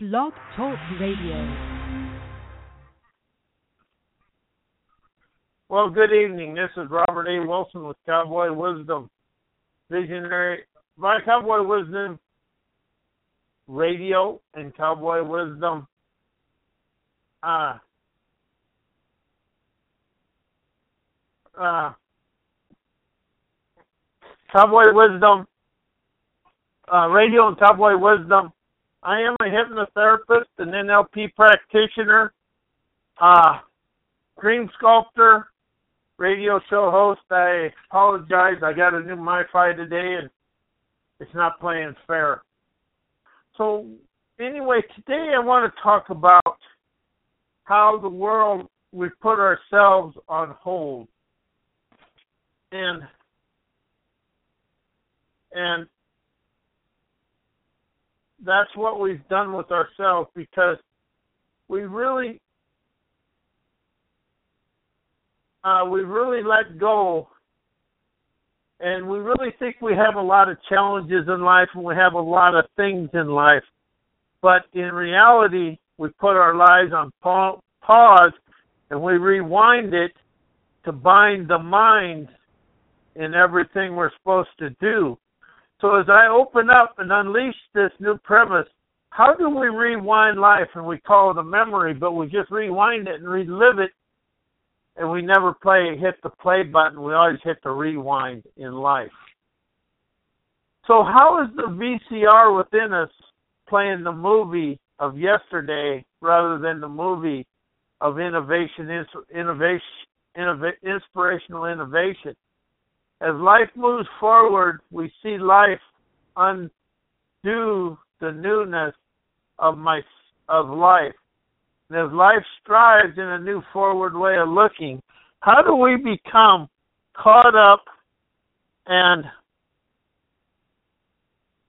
Blog Talk Radio. Well, good evening. This is Robert A. Wilson with Cowboy Wisdom Visionary, my Cowboy Wisdom Radio and Cowboy Wisdom uh, uh, Cowboy Wisdom uh, Radio and Cowboy Wisdom. I am a hypnotherapist, an NLP practitioner, uh, dream sculptor, radio show host. I apologize. I got a new MiFi today and it's not playing fair. So, anyway, today I want to talk about how the world we put ourselves on hold. And and that's what we've done with ourselves because we really uh, we really let go. And we really think we have a lot of challenges in life and we have a lot of things in life. But in reality we put our lives on pause and we rewind it to bind the mind in everything we're supposed to do so as I open up and unleash this new premise, how do we rewind life? And we call it a memory, but we just rewind it and relive it, and we never play hit the play button. We always hit the rewind in life. So how is the VCR within us playing the movie of yesterday rather than the movie of innovation, innovation, innovation inspirational innovation? As life moves forward, we see life undo the newness of my of life. And as life strives in a new forward way of looking, how do we become caught up and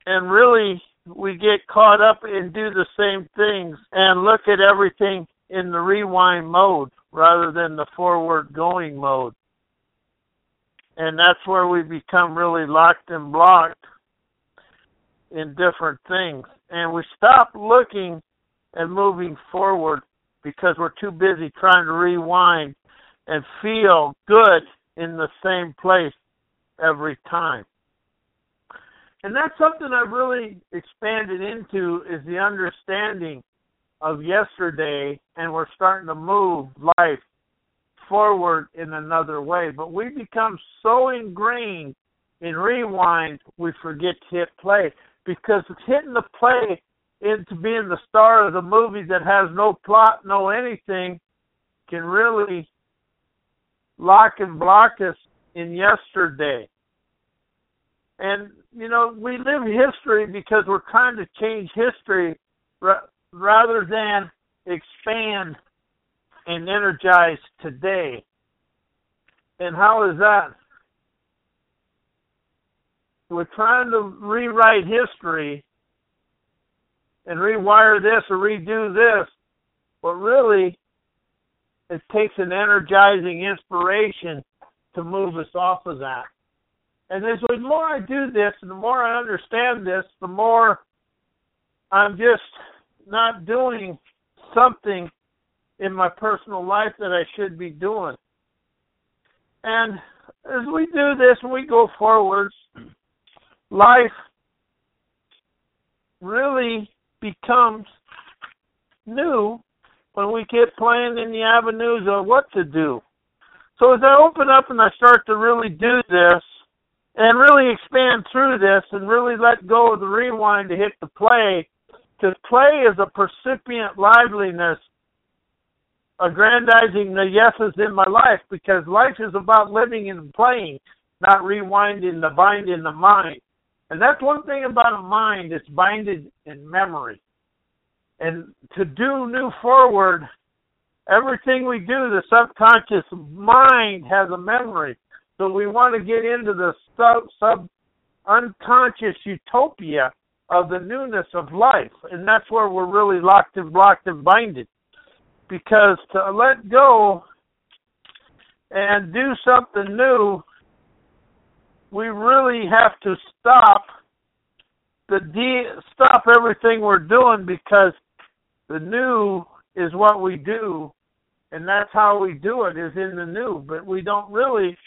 and really we get caught up and do the same things and look at everything in the rewind mode rather than the forward going mode and that's where we become really locked and blocked in different things and we stop looking and moving forward because we're too busy trying to rewind and feel good in the same place every time. And that's something I've really expanded into is the understanding of yesterday and we're starting to move life forward in another way. But we become so ingrained in rewind, we forget to hit play because hitting the play into being the star of the movie that has no plot, no anything, can really lock and block us in yesterday. And, you know, we live history because we're trying to change history ra- rather than expand and energized today. And how is that? We're trying to rewrite history and rewire this or redo this, but really, it takes an energizing inspiration to move us off of that. And as the more I do this, and the more I understand this, the more I'm just not doing something in my personal life that I should be doing. And as we do this and we go forwards, life really becomes new when we get playing in the avenues of what to do. So as I open up and I start to really do this and really expand through this and really let go of the rewind to hit the play, because play is a percipient liveliness aggrandizing the yeses in my life because life is about living and playing, not rewinding the bind in the mind. And that's one thing about a mind, it's binded in memory. And to do new forward, everything we do, the subconscious mind has a memory. So we want to get into the sub, sub unconscious utopia of the newness of life. And that's where we're really locked and blocked and binded because to let go and do something new, we really have to stop the de- stop everything we're doing because The new is what we do, and that's how we do it is in the new, but we don't really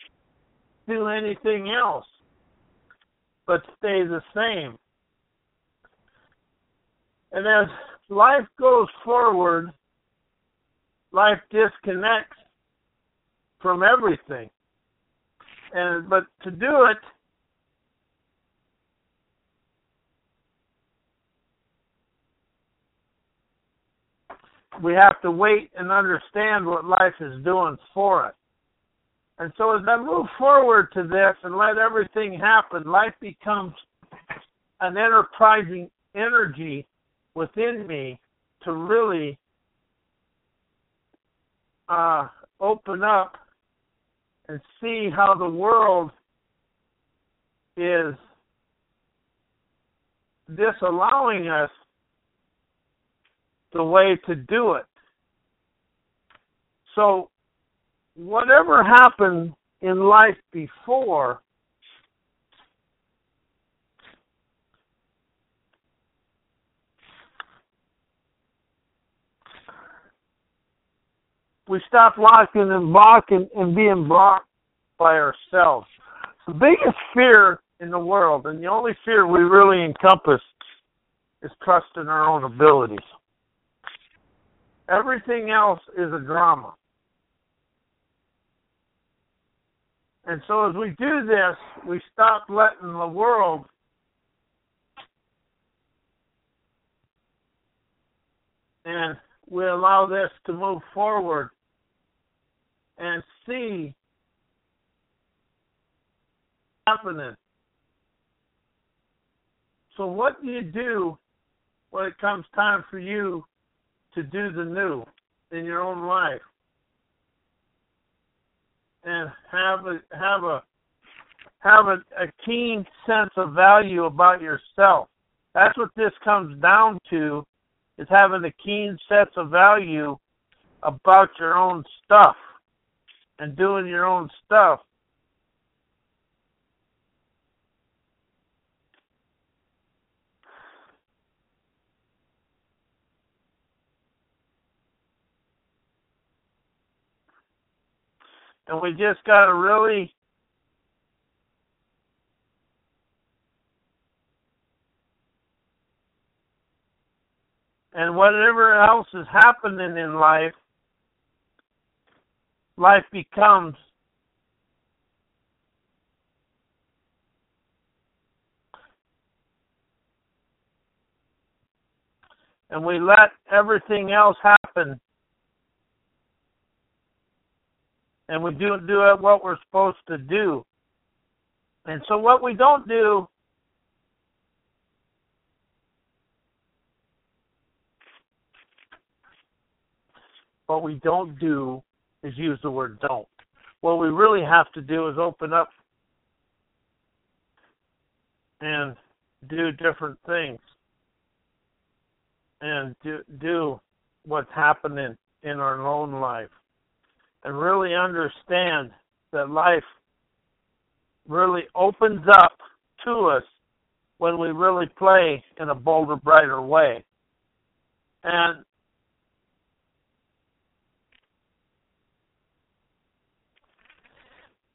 do anything else but stay the same. And as life goes forward, life disconnects from everything. And but to do it we have to wait and understand what life is doing for us. And so as I move forward to this and let everything happen, life becomes an enterprising energy within me to really uh, open up and see how the world is disallowing us the way to do it. So, whatever happened in life before we stop locking and blocking and being blocked by ourselves. The biggest fear in the world, and the only fear we really encompass, is trusting our own abilities. Everything else is a drama. And so as we do this, we stop letting the world and we allow this to move forward and see happening. So what do you do when it comes time for you to do the new in your own life? And have a have a have a, a keen sense of value about yourself. That's what this comes down to is having a keen sense of value about your own stuff and doing your own stuff. And we just got to really and whatever else is happening in life, life becomes and we let everything else happen. And we do do what we're supposed to do. And so what we don't do what we don't do is use the word don't. What we really have to do is open up and do different things and do, do what's happening in our own life and really understand that life really opens up to us when we really play in a bolder, brighter way. And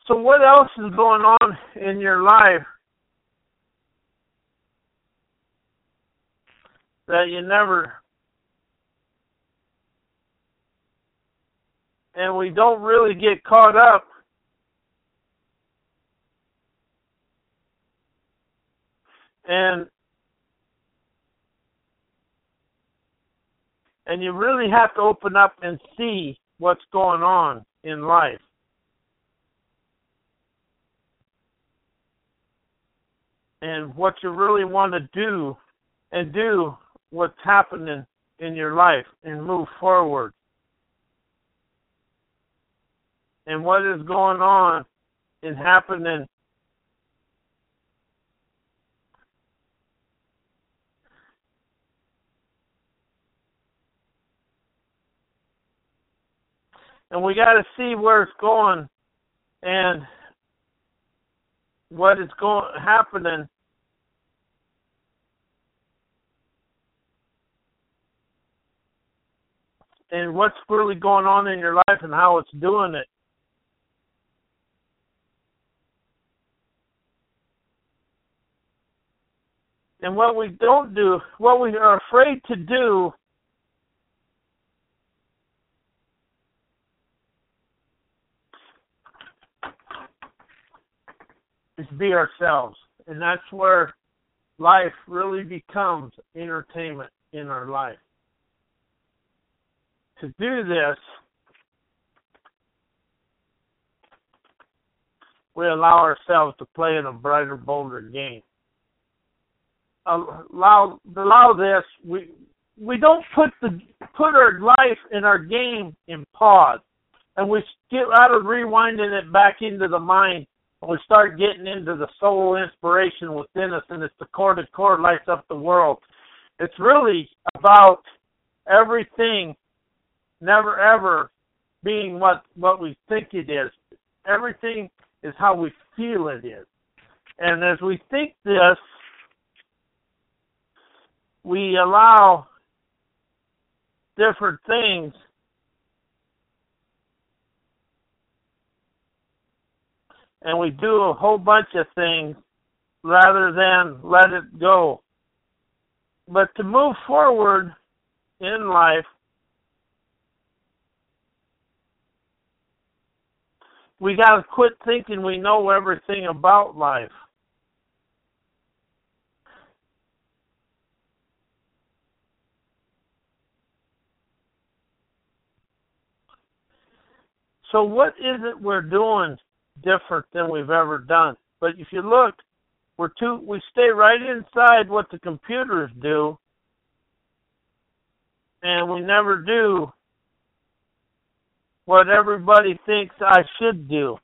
So, what else is going on in your life that you never and we don't really get caught up and and you really have to open up and see what's going on in life and what you really want to do and do what's happening in your life and move forward. And what is going on and happening and we got to see where it's going and what is going happening and what's really going on in your life and how it's doing it. And what we don't do, what we are afraid to do, is be ourselves. And that's where life really becomes entertainment in our life. To do this, we allow ourselves to play in a brighter, bolder game. Allow allow this. We we don't put the put our life and our game in pause, and we get out of rewinding it back into the mind we start getting into the soul inspiration within us, and it's the cord to cord lights up the world. It's really about everything never ever being what what we think it is. Everything is how we feel it is. And as we think this, we allow different things and we do a whole bunch of things rather than let it go. But to move forward in life, we got to quit thinking we know everything about life. So, what is it we're doing different than we've ever done. But if you look, we're too we stay right inside what the computers do and we never do what everybody thinks I should do.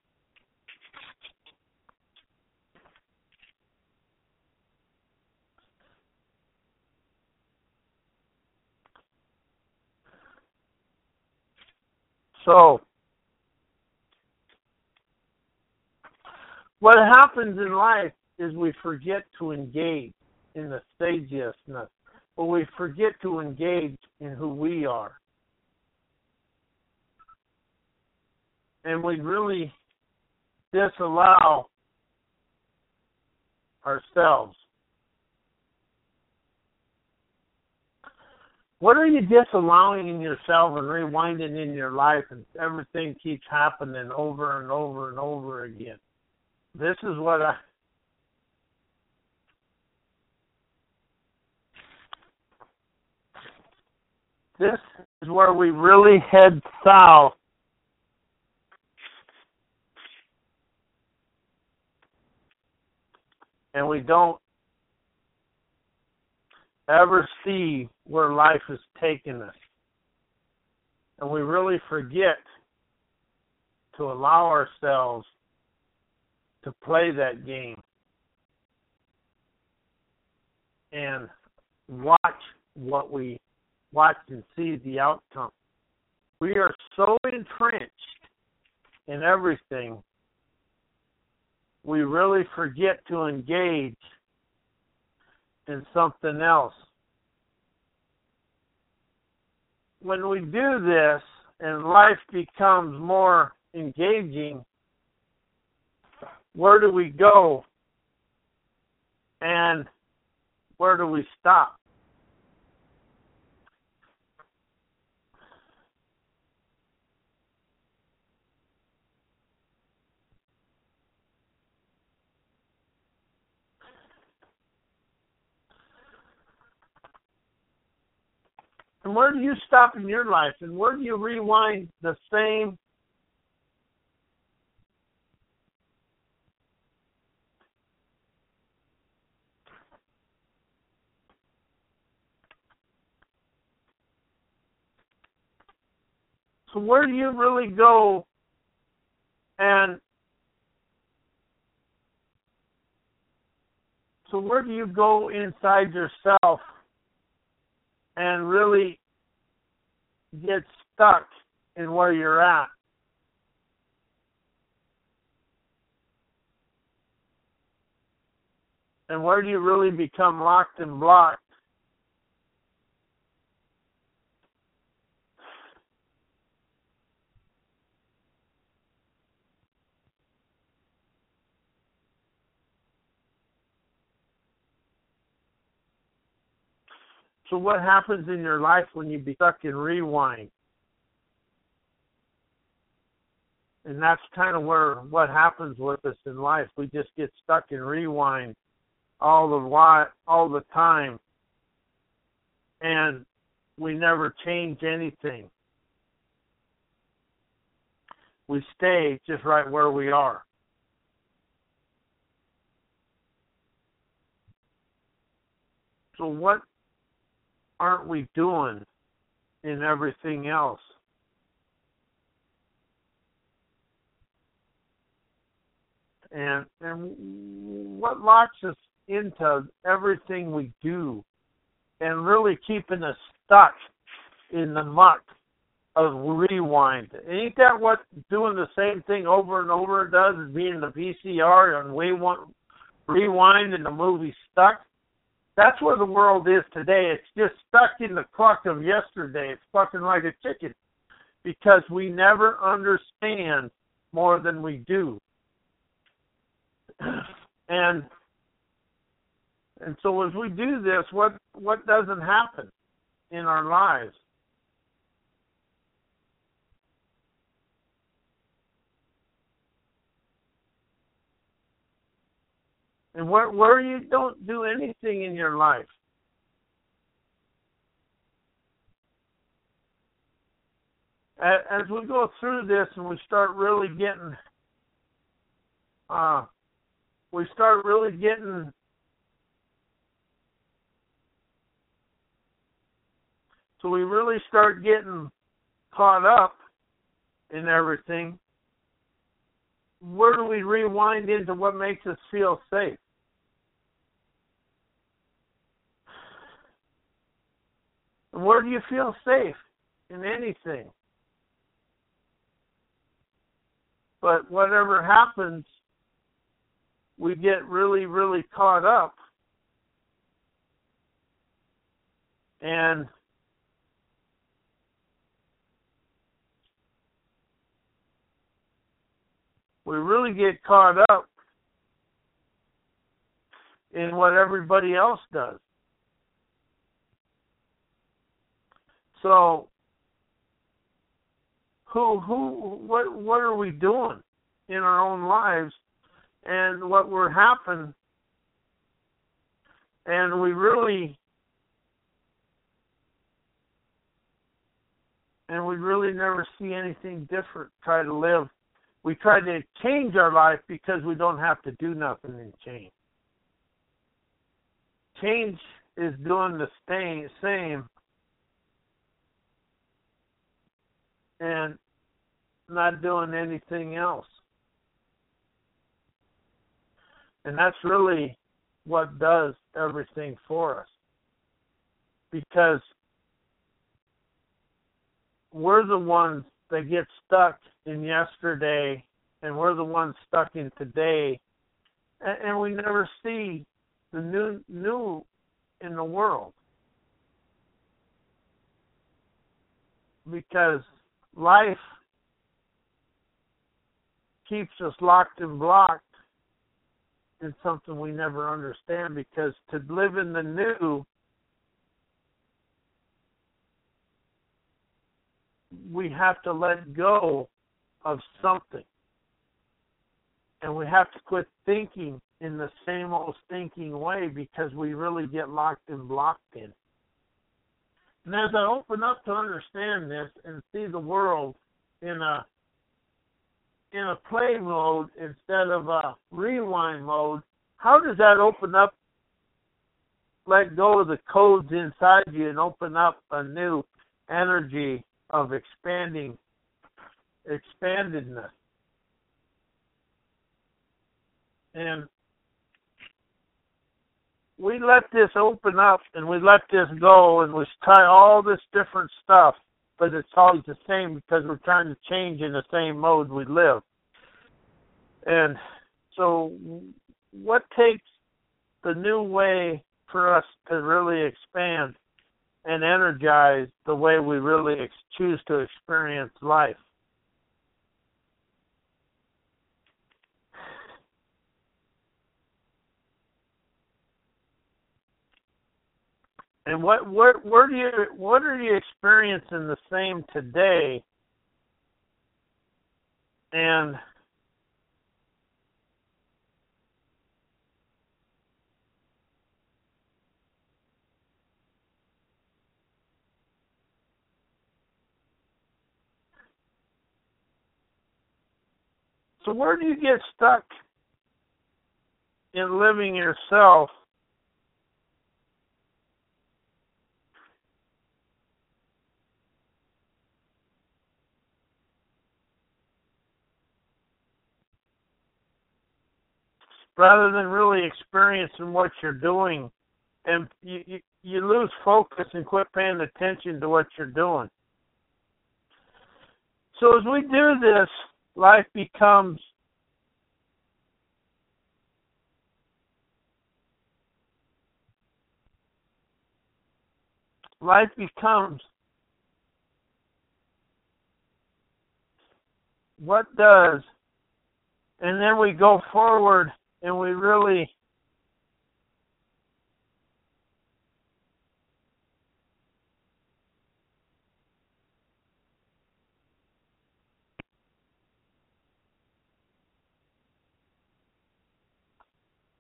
So, what happens in life is we forget to engage in the stageousness, or we forget to engage in who we are. And we really disallow ourselves. What are you disallowing in yourself and rewinding in your life, and everything keeps happening over and over and over again? This is what I This is where we really head south. And we don't ever see where life is taking us. And we really forget to allow ourselves to play that game and watch what we watch and see the outcome. We are so entrenched in everything, we really forget to engage in something else. When we do this and life becomes more engaging, where do we go and where do we stop? And where do you stop in your life? And where do you rewind the same So where do you really go and so where do you go inside yourself and really get stuck in where you're at? And where do you really become locked and blocked? So what happens in your life when you be stuck in rewind? And that's kind of where what happens with us in life. We just get stuck in rewind all the while, all the time, and we never change anything. We stay just right where we are. So what aren't we doing in everything else? And and what locks us into everything we do and really keeping us stuck in the muck of rewind. Ain't that what doing the same thing over and over does is being the VCR and we want rewind and the movie stuck? That's where the world is today. It's just stuck in the clock of yesterday. It's fucking like a chicken because we never understand more than we do. and and so as we do this, what what doesn't happen in our lives? And where where you don't do anything in your life. As we go through this and we start really getting, uh, we start really getting so we really start getting caught up in everything where do we rewind into what makes us feel safe Where do you feel safe in anything? But whatever happens, we get really, really caught up. And we really get caught up in what everybody else does. So who who what what are we doing in our own lives? And what we're happen and we really and we really never see anything different try to live. We try to change our life because we don't have to do nothing and change. Change is doing the same same and not doing anything else. And that's really what does everything for us. Because we're the ones that get stuck in yesterday and we're the ones stuck in today and, and we never see the new new in the world because life keeps us locked and blocked. In something we never understand because to live in the new we have to let go of something. And we have to quit thinking in the same old thinking way because we really get locked and blocked in and as I open up to understand this and see the world in a in a play mode instead of a rewind mode, how does that open up let go of the codes inside you and open up a new energy of expanding expandedness. And we let this open up and we let this go and we try all this different stuff, but it's always the same because we're trying to change in the same mode we live. And so, what takes the new way for us to really expand and energize the way we really ex- choose to experience life? And what what where do you what are you experiencing the same today? And So where do you get stuck in living yourself? Rather than really experiencing what you're doing, and you, you you lose focus and quit paying attention to what you're doing. So as we do this, life becomes life becomes what does and then we go forward and we really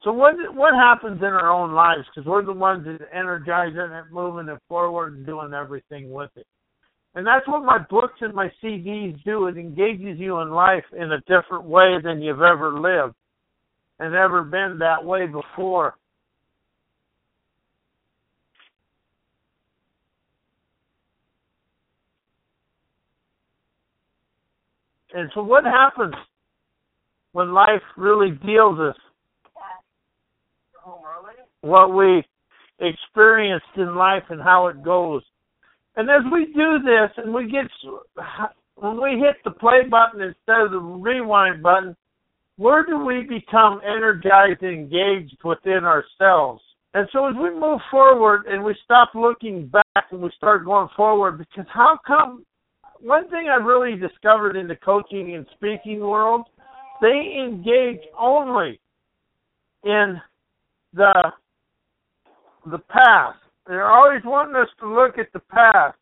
So what what happens in our own lives? Because we're the ones that energizing it, moving it forward, and doing everything with it. And that's what my books and my CDs do. It engages you in life in a different way than you've ever lived and ever been that way before. And so what happens when life really deals us what we experienced in life and how it goes. And as we do this and we get when we hit the play button instead of the rewind button, where do we become energized and engaged within ourselves? And so as we move forward and we stop looking back and we start going forward, because how come one thing I've really discovered in the coaching and speaking world, they engage only in the the past. They're always wanting us to look at the past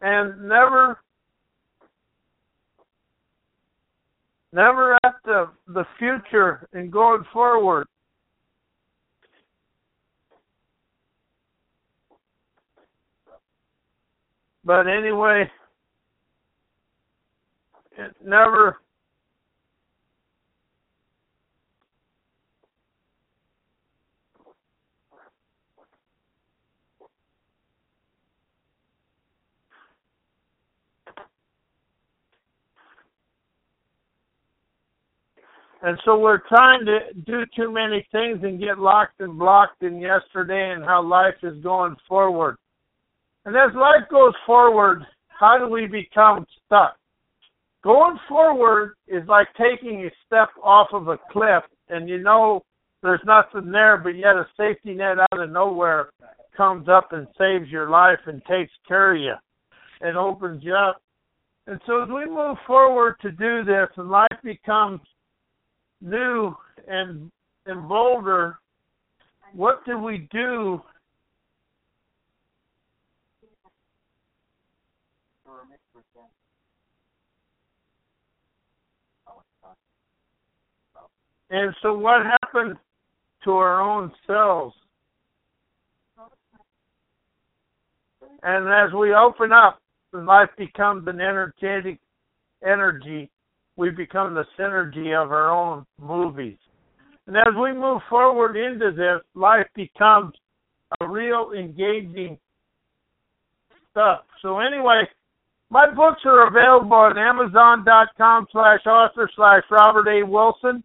and never never at the the future and going forward. But anyway, it never And so we're trying to do too many things and get locked and blocked in yesterday and how life is going forward. And as life goes forward, how do we become stuck? Going forward is like taking a step off of a cliff and you know there's nothing there, but yet a safety net out of nowhere comes up and saves your life and takes care of you and opens you up. And so as we move forward to do this and life becomes new and and bolder, what do we do And so what happened to our own selves? And as we open up, life becomes an energetic energy we become the synergy of our own movies. And as we move forward into this, life becomes a real engaging stuff. So anyway, my books are available at amazon.com slash author slash Robert A. Wilson.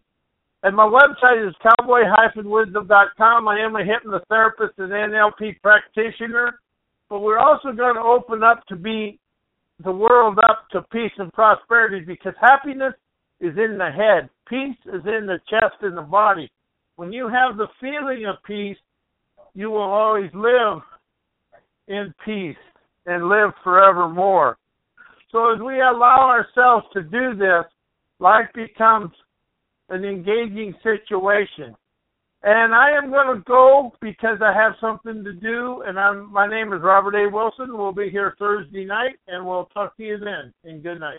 And my website is cowboy-wisdom.com. I am a hypnotherapist and NLP practitioner. But we're also going to open up to be the world up to peace and prosperity because happiness is in the head, peace is in the chest and the body. When you have the feeling of peace, you will always live in peace and live forevermore. So as we allow ourselves to do this, life becomes an engaging situation. And I am going to go because I have something to do. And I'm my name is Robert A. Wilson. We'll be here Thursday night, and we'll talk to you then. And good night.